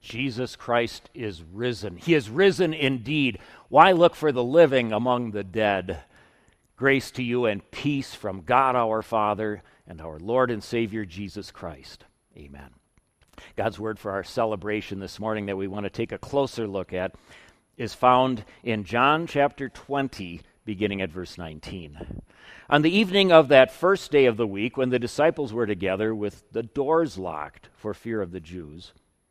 Jesus Christ is risen. He is risen indeed. Why look for the living among the dead? Grace to you and peace from God our Father and our Lord and Savior Jesus Christ. Amen. God's word for our celebration this morning that we want to take a closer look at is found in John chapter 20, beginning at verse 19. On the evening of that first day of the week, when the disciples were together with the doors locked for fear of the Jews,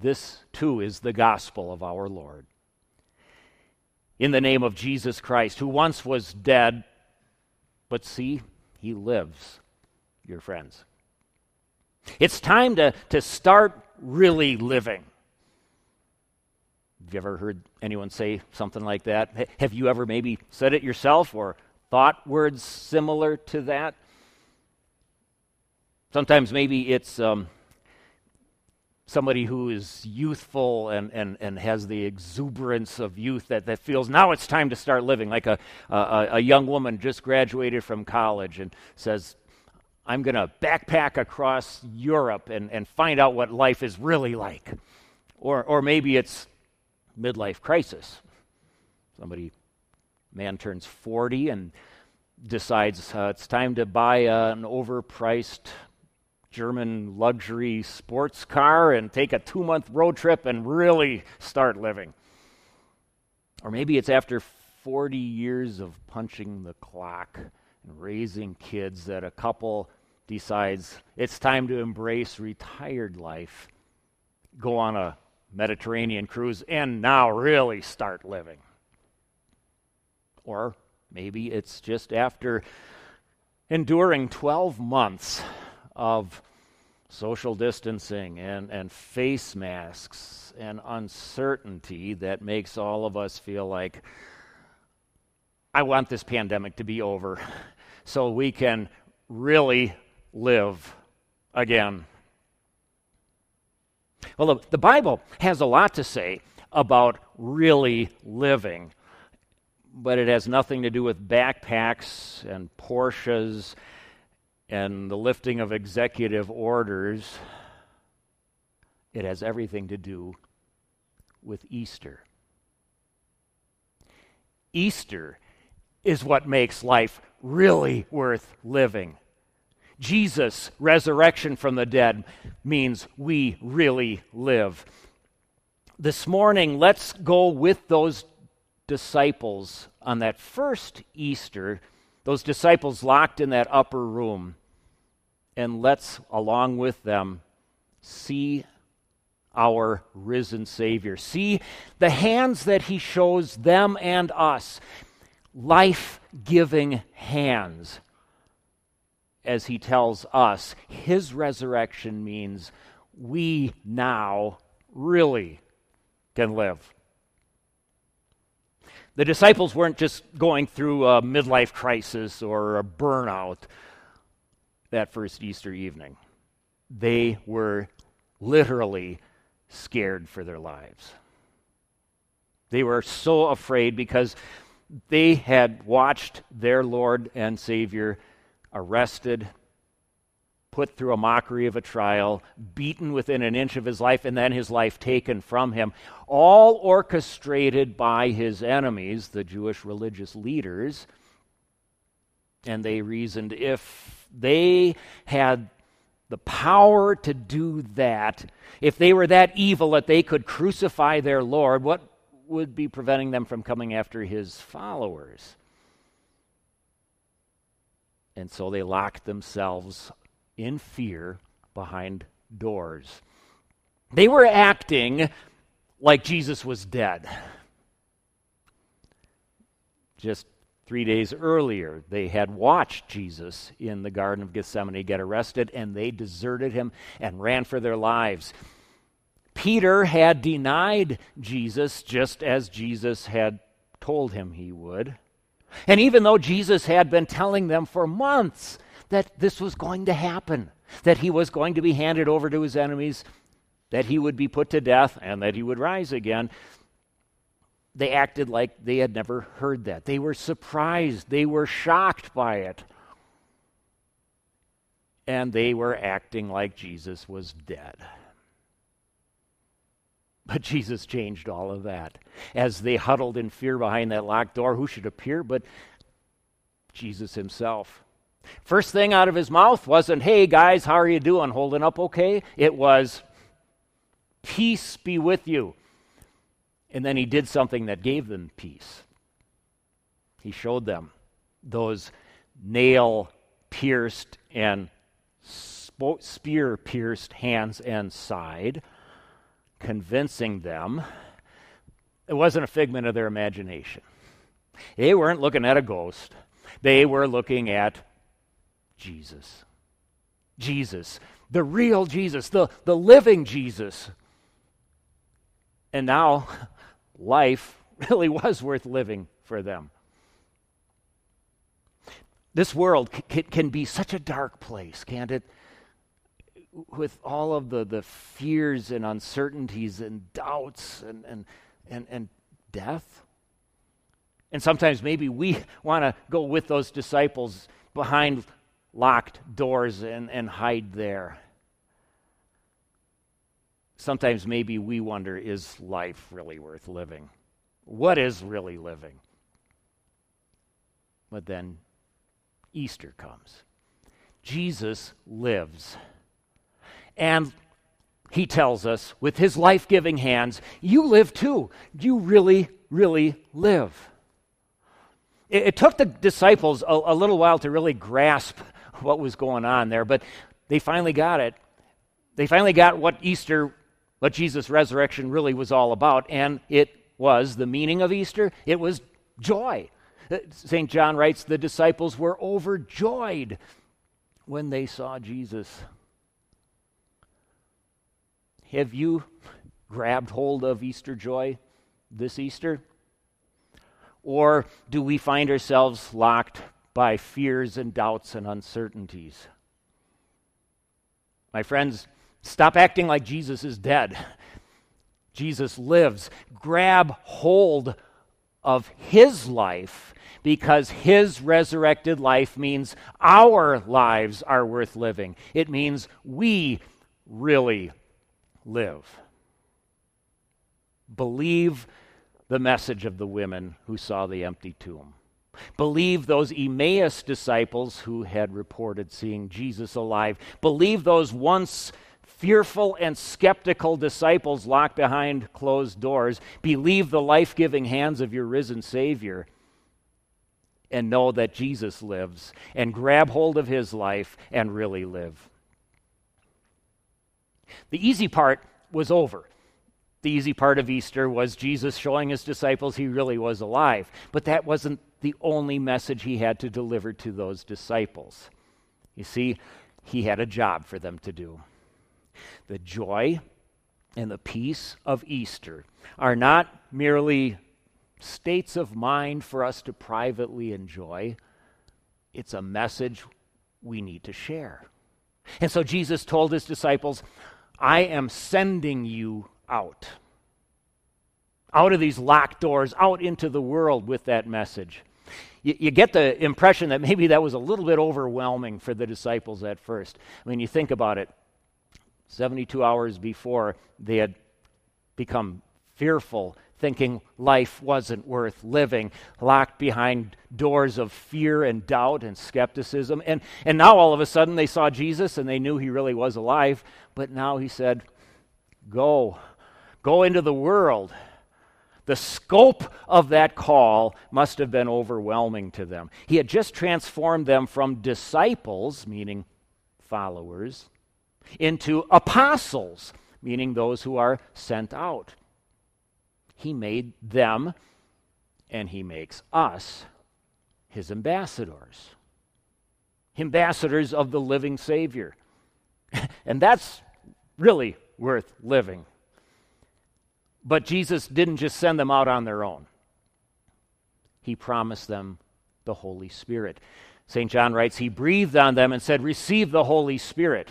This, too, is the gospel of our Lord. In the name of Jesus Christ, who once was dead, but see, he lives, your friends. It's time to, to start really living. Have you ever heard anyone say something like that? Have you ever maybe said it yourself or thought words similar to that? Sometimes maybe it's um, somebody who is youthful and, and, and has the exuberance of youth that, that feels now it's time to start living, like a, a, a young woman just graduated from college and says, I'm going to backpack across Europe and, and find out what life is really like. Or, or maybe it's midlife crisis. Somebody, man turns 40 and decides uh, it's time to buy an overpriced German luxury sports car and take a two month road trip and really start living. Or maybe it's after 40 years of punching the clock and raising kids that a couple decides it's time to embrace retired life, go on a Mediterranean cruise, and now really start living. Or maybe it's just after enduring 12 months of social distancing and, and face masks and uncertainty that makes all of us feel like, I want this pandemic to be over so we can really live again. Well, the, the Bible has a lot to say about really living, but it has nothing to do with backpacks and Porsches and the lifting of executive orders, it has everything to do with Easter. Easter is what makes life really worth living. Jesus' resurrection from the dead means we really live. This morning, let's go with those disciples on that first Easter those disciples locked in that upper room, and let's, along with them, see our risen Savior. See the hands that He shows them and us, life giving hands. As He tells us, His resurrection means we now really can live. The disciples weren't just going through a midlife crisis or a burnout that first Easter evening. They were literally scared for their lives. They were so afraid because they had watched their Lord and Savior arrested, put through a mockery of a trial, beaten within an inch of his life, and then his life taken from him, all orchestrated by his enemies, the Jewish religious leaders. And they reasoned if they had the power to do that, if they were that evil that they could crucify their Lord, what would be preventing them from coming after his followers? And so they locked themselves in fear behind doors. They were acting like Jesus was dead. Just three days earlier, they had watched Jesus in the Garden of Gethsemane get arrested, and they deserted him and ran for their lives. Peter had denied Jesus just as Jesus had told him he would. And even though Jesus had been telling them for months that this was going to happen, that he was going to be handed over to his enemies, that he would be put to death, and that he would rise again, they acted like they had never heard that. They were surprised, they were shocked by it. And they were acting like Jesus was dead. But Jesus changed all of that. As they huddled in fear behind that locked door, who should appear but Jesus himself? First thing out of his mouth wasn't, hey guys, how are you doing? Holding up okay? It was, peace be with you. And then he did something that gave them peace. He showed them those nail pierced and spear pierced hands and side convincing them it wasn't a figment of their imagination. They weren't looking at a ghost, they were looking at Jesus. Jesus, the real Jesus, the, the living Jesus. And now life really was worth living for them. This world c- can be such a dark place, can't it? with all of the, the fears and uncertainties and doubts and, and, and, and death. And sometimes maybe we want to go with those disciples behind locked doors and, and hide there. Sometimes maybe we wonder is life really worth living? What is really living? But then Easter comes. Jesus lives. And he tells us, with his life giving hands, you live too. You really, really live. It, it took the disciples a, a little while to really grasp what was going on there, but they finally got it. They finally got what Easter, what Jesus' resurrection really was all about, and it was the meaning of Easter. It was joy. Uh, St. John writes, the disciples were overjoyed when they saw Jesus. Have you grabbed hold of Easter joy this Easter? Or do we find ourselves locked by fears and doubts and uncertainties? My friends, stop acting like Jesus is dead. Jesus lives. Grab hold of his life because his resurrected life means our lives are worth living. It means we really live. Believe the message of the women who saw the empty tomb. Believe those Emmaus disciples who had reported seeing Jesus alive. Believe those once fearful and skeptical disciples locked behind closed doors. Believe the life giving hands of your risen Savior. And know that Jesus lives. And grab hold of his life and really live. The easy part was over. The easy part of Easter was Jesus showing his disciples he really was alive. But that wasn't the only message he had to deliver to those disciples. You see, he had a job for them to do. The joy and the peace of Easter are not merely states of mind for us to privately enjoy, it's a message we need to share. And so Jesus told his disciples, I am sending you out. Out of these locked doors, out into the world with that message. You, you, get the impression that maybe that was a little bit overwhelming for the disciples at first. I mean, you think about it 72 hours before, they had become fearful thinking life wasn't worth living, locked behind doors of fear and doubt and skepticism. And, and now all of a sudden they saw Jesus and they knew he really was alive. But now he said, Go, go into the world. The scope of that call must have been overwhelming to them. He had just transformed them from disciples, meaning followers, into apostles, meaning those who are sent out. He made them, and He makes us His ambassadors. Ambassadors of the living Savior. and that's really worth living. But Jesus didn't just send them out on their own, He promised them the Holy Spirit. St. John writes, He breathed on them and said, Receive the Holy Spirit.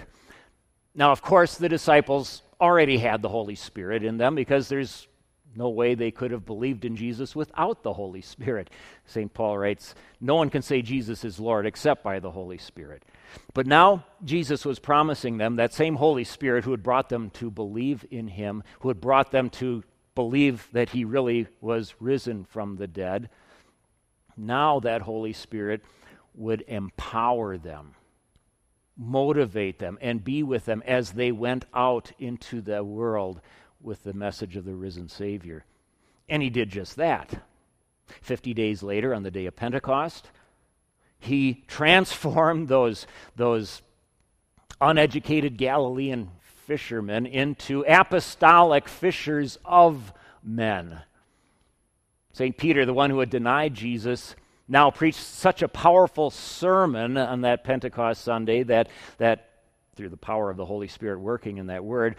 Now, of course, the disciples already had the Holy Spirit in them because there's no way they could have believed in Jesus without the Holy Spirit. St. Paul writes, No one can say Jesus is Lord except by the Holy Spirit. But now Jesus was promising them that same Holy Spirit who had brought them to believe in him, who had brought them to believe that he really was risen from the dead. Now that Holy Spirit would empower them, motivate them, and be with them as they went out into the world with the message of the risen Savior. And he did just that. Fifty days later, on the day of Pentecost, he transformed those, those uneducated Galilean fishermen into apostolic fishers of men. St. Peter, the one who had denied Jesus, now preached such a powerful sermon on that Pentecost Sunday that, that through the power of the Holy Spirit working in that word,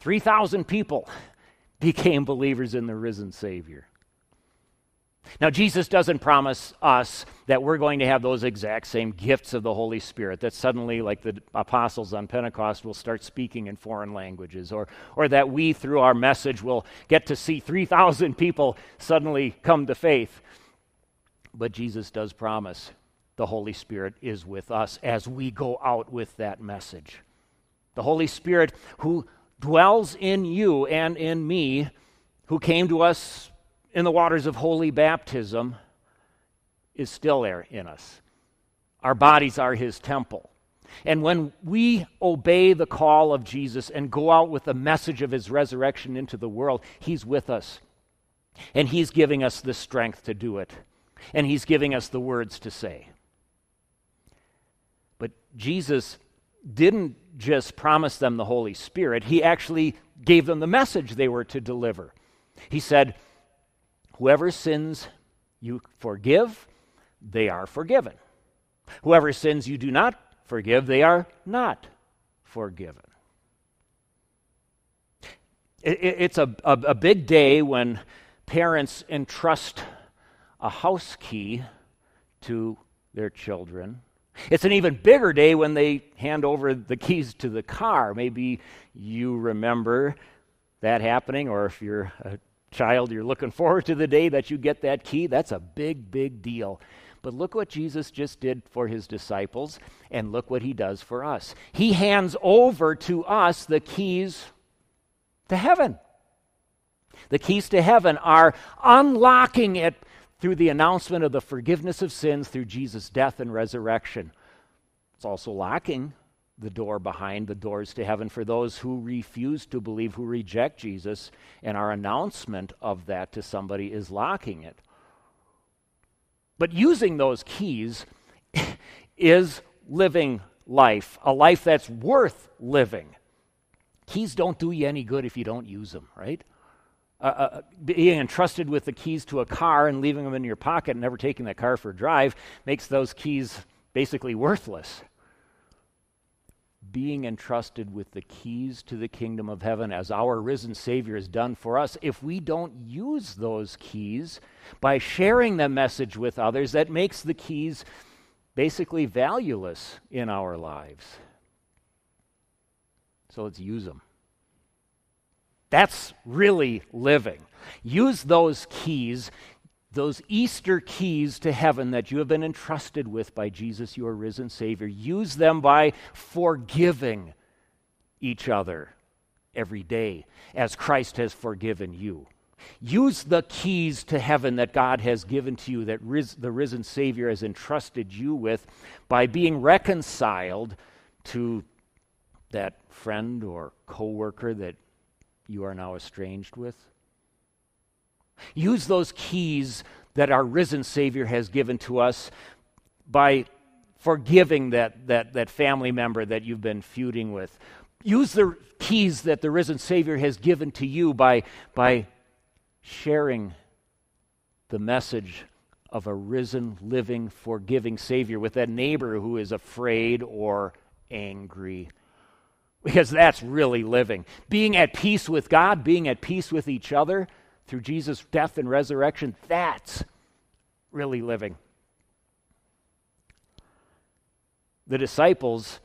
3,000 people became believers in the risen Savior. Now, Jesus doesn't promise us that we're going to have those exact same gifts of the Holy Spirit, that suddenly, like the apostles on Pentecost, will start speaking in foreign languages, or, or that we, through our message, will get to see 3,000 people suddenly come to faith. But Jesus does promise the Holy Spirit is with us as we go out with that message. The Holy Spirit who dwells in you and in me, who came to us in the waters of holy baptism, is still there in us. Our bodies are his temple. And when we obey the call of Jesus and go out with the message of his resurrection into the world, he's with us. And he's giving us the strength to do it. And he's giving us the words to say. But Jesus didn't just promise them the Holy Spirit, he actually gave them the message they were to deliver. He said, Whoever sins you forgive, they are forgiven. Whoever sins you do not forgive, they are not forgiven. it's a, a, a big day when parents entrust a house key to their children it's an even bigger day when they hand over the keys to the car. Maybe you remember that happening, or if you're a child, you're looking forward to the day that you get that key. That's a big, big deal. But look what Jesus just did for his disciples, and look what he does for us. He hands over to us the keys to heaven. The keys to heaven are unlocking it through the announcement of the forgiveness of sins through Jesus' death and resurrection. It's also locking the door behind the doors to heaven for those who refuse to believe, who reject Jesus, and our announcement of that to somebody is locking it. But using those keys is living life, a life that's worth living. Keys don't do you any good if you don't use them, right? Uh, uh, being entrusted with the keys to a car and leaving them in your pocket and never taking that car for a drive makes those keys basically worthless. Being entrusted with the keys to the kingdom of heaven, as our risen Savior has done for us, if we don't use those keys by sharing the message with others, that makes the keys basically valueless in our lives. So let's use them. That's really living. Use those keys, those Easter keys to heaven that you have been entrusted with by Jesus, your risen Savior. Use them by forgiving each other every day as Christ has forgiven you. Use the keys to heaven that God has given to you, that ris- the risen Savior has entrusted you with, by being reconciled to that friend or coworker that you are now estranged with? Use those keys that our risen Savior has given to us by forgiving that, that, that family member that you've been feuding with. Use the keys that the risen Savior has given to you by, by sharing the message of a risen, living, forgiving Savior with that neighbor who is afraid or angry Because that's really living. Being at peace with God, being at peace with each other through Jesus' death and resurrection, that's really living. The disciples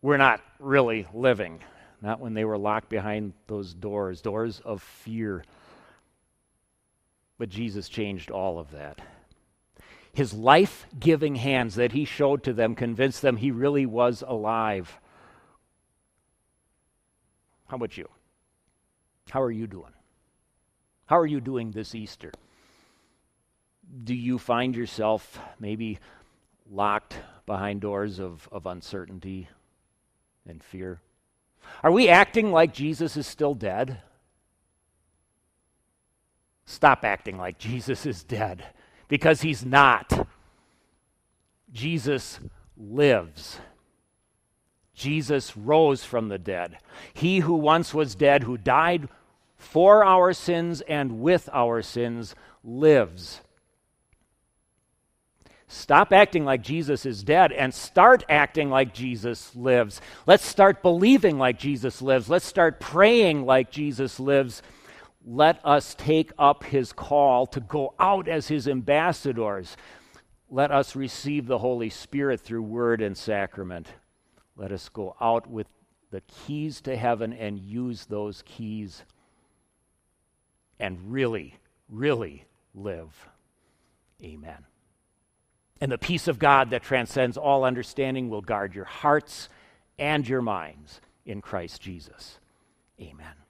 were not really living, not when they were locked behind those doors, doors of fear. But Jesus changed all of that. His life giving hands that he showed to them convinced them he really was alive. How about you? How are you doing? How are you doing this Easter? Do you find yourself maybe locked behind doors of, of uncertainty and fear? Are we acting like Jesus is still dead? Stop acting like Jesus is dead because he's not. Jesus lives. Jesus rose from the dead. He who once was dead, who died for our sins and with our sins, lives. Stop acting like Jesus is dead and start acting like Jesus lives. Let's start believing like Jesus lives. Let's start praying like Jesus lives. Let us take up his call to go out as his ambassadors. Let us receive the Holy Spirit through word and sacrament. Let us go out with the keys to heaven and use those keys and really, really live. Amen. And the peace of God that transcends all understanding will guard your hearts and your minds in Christ Jesus. Amen.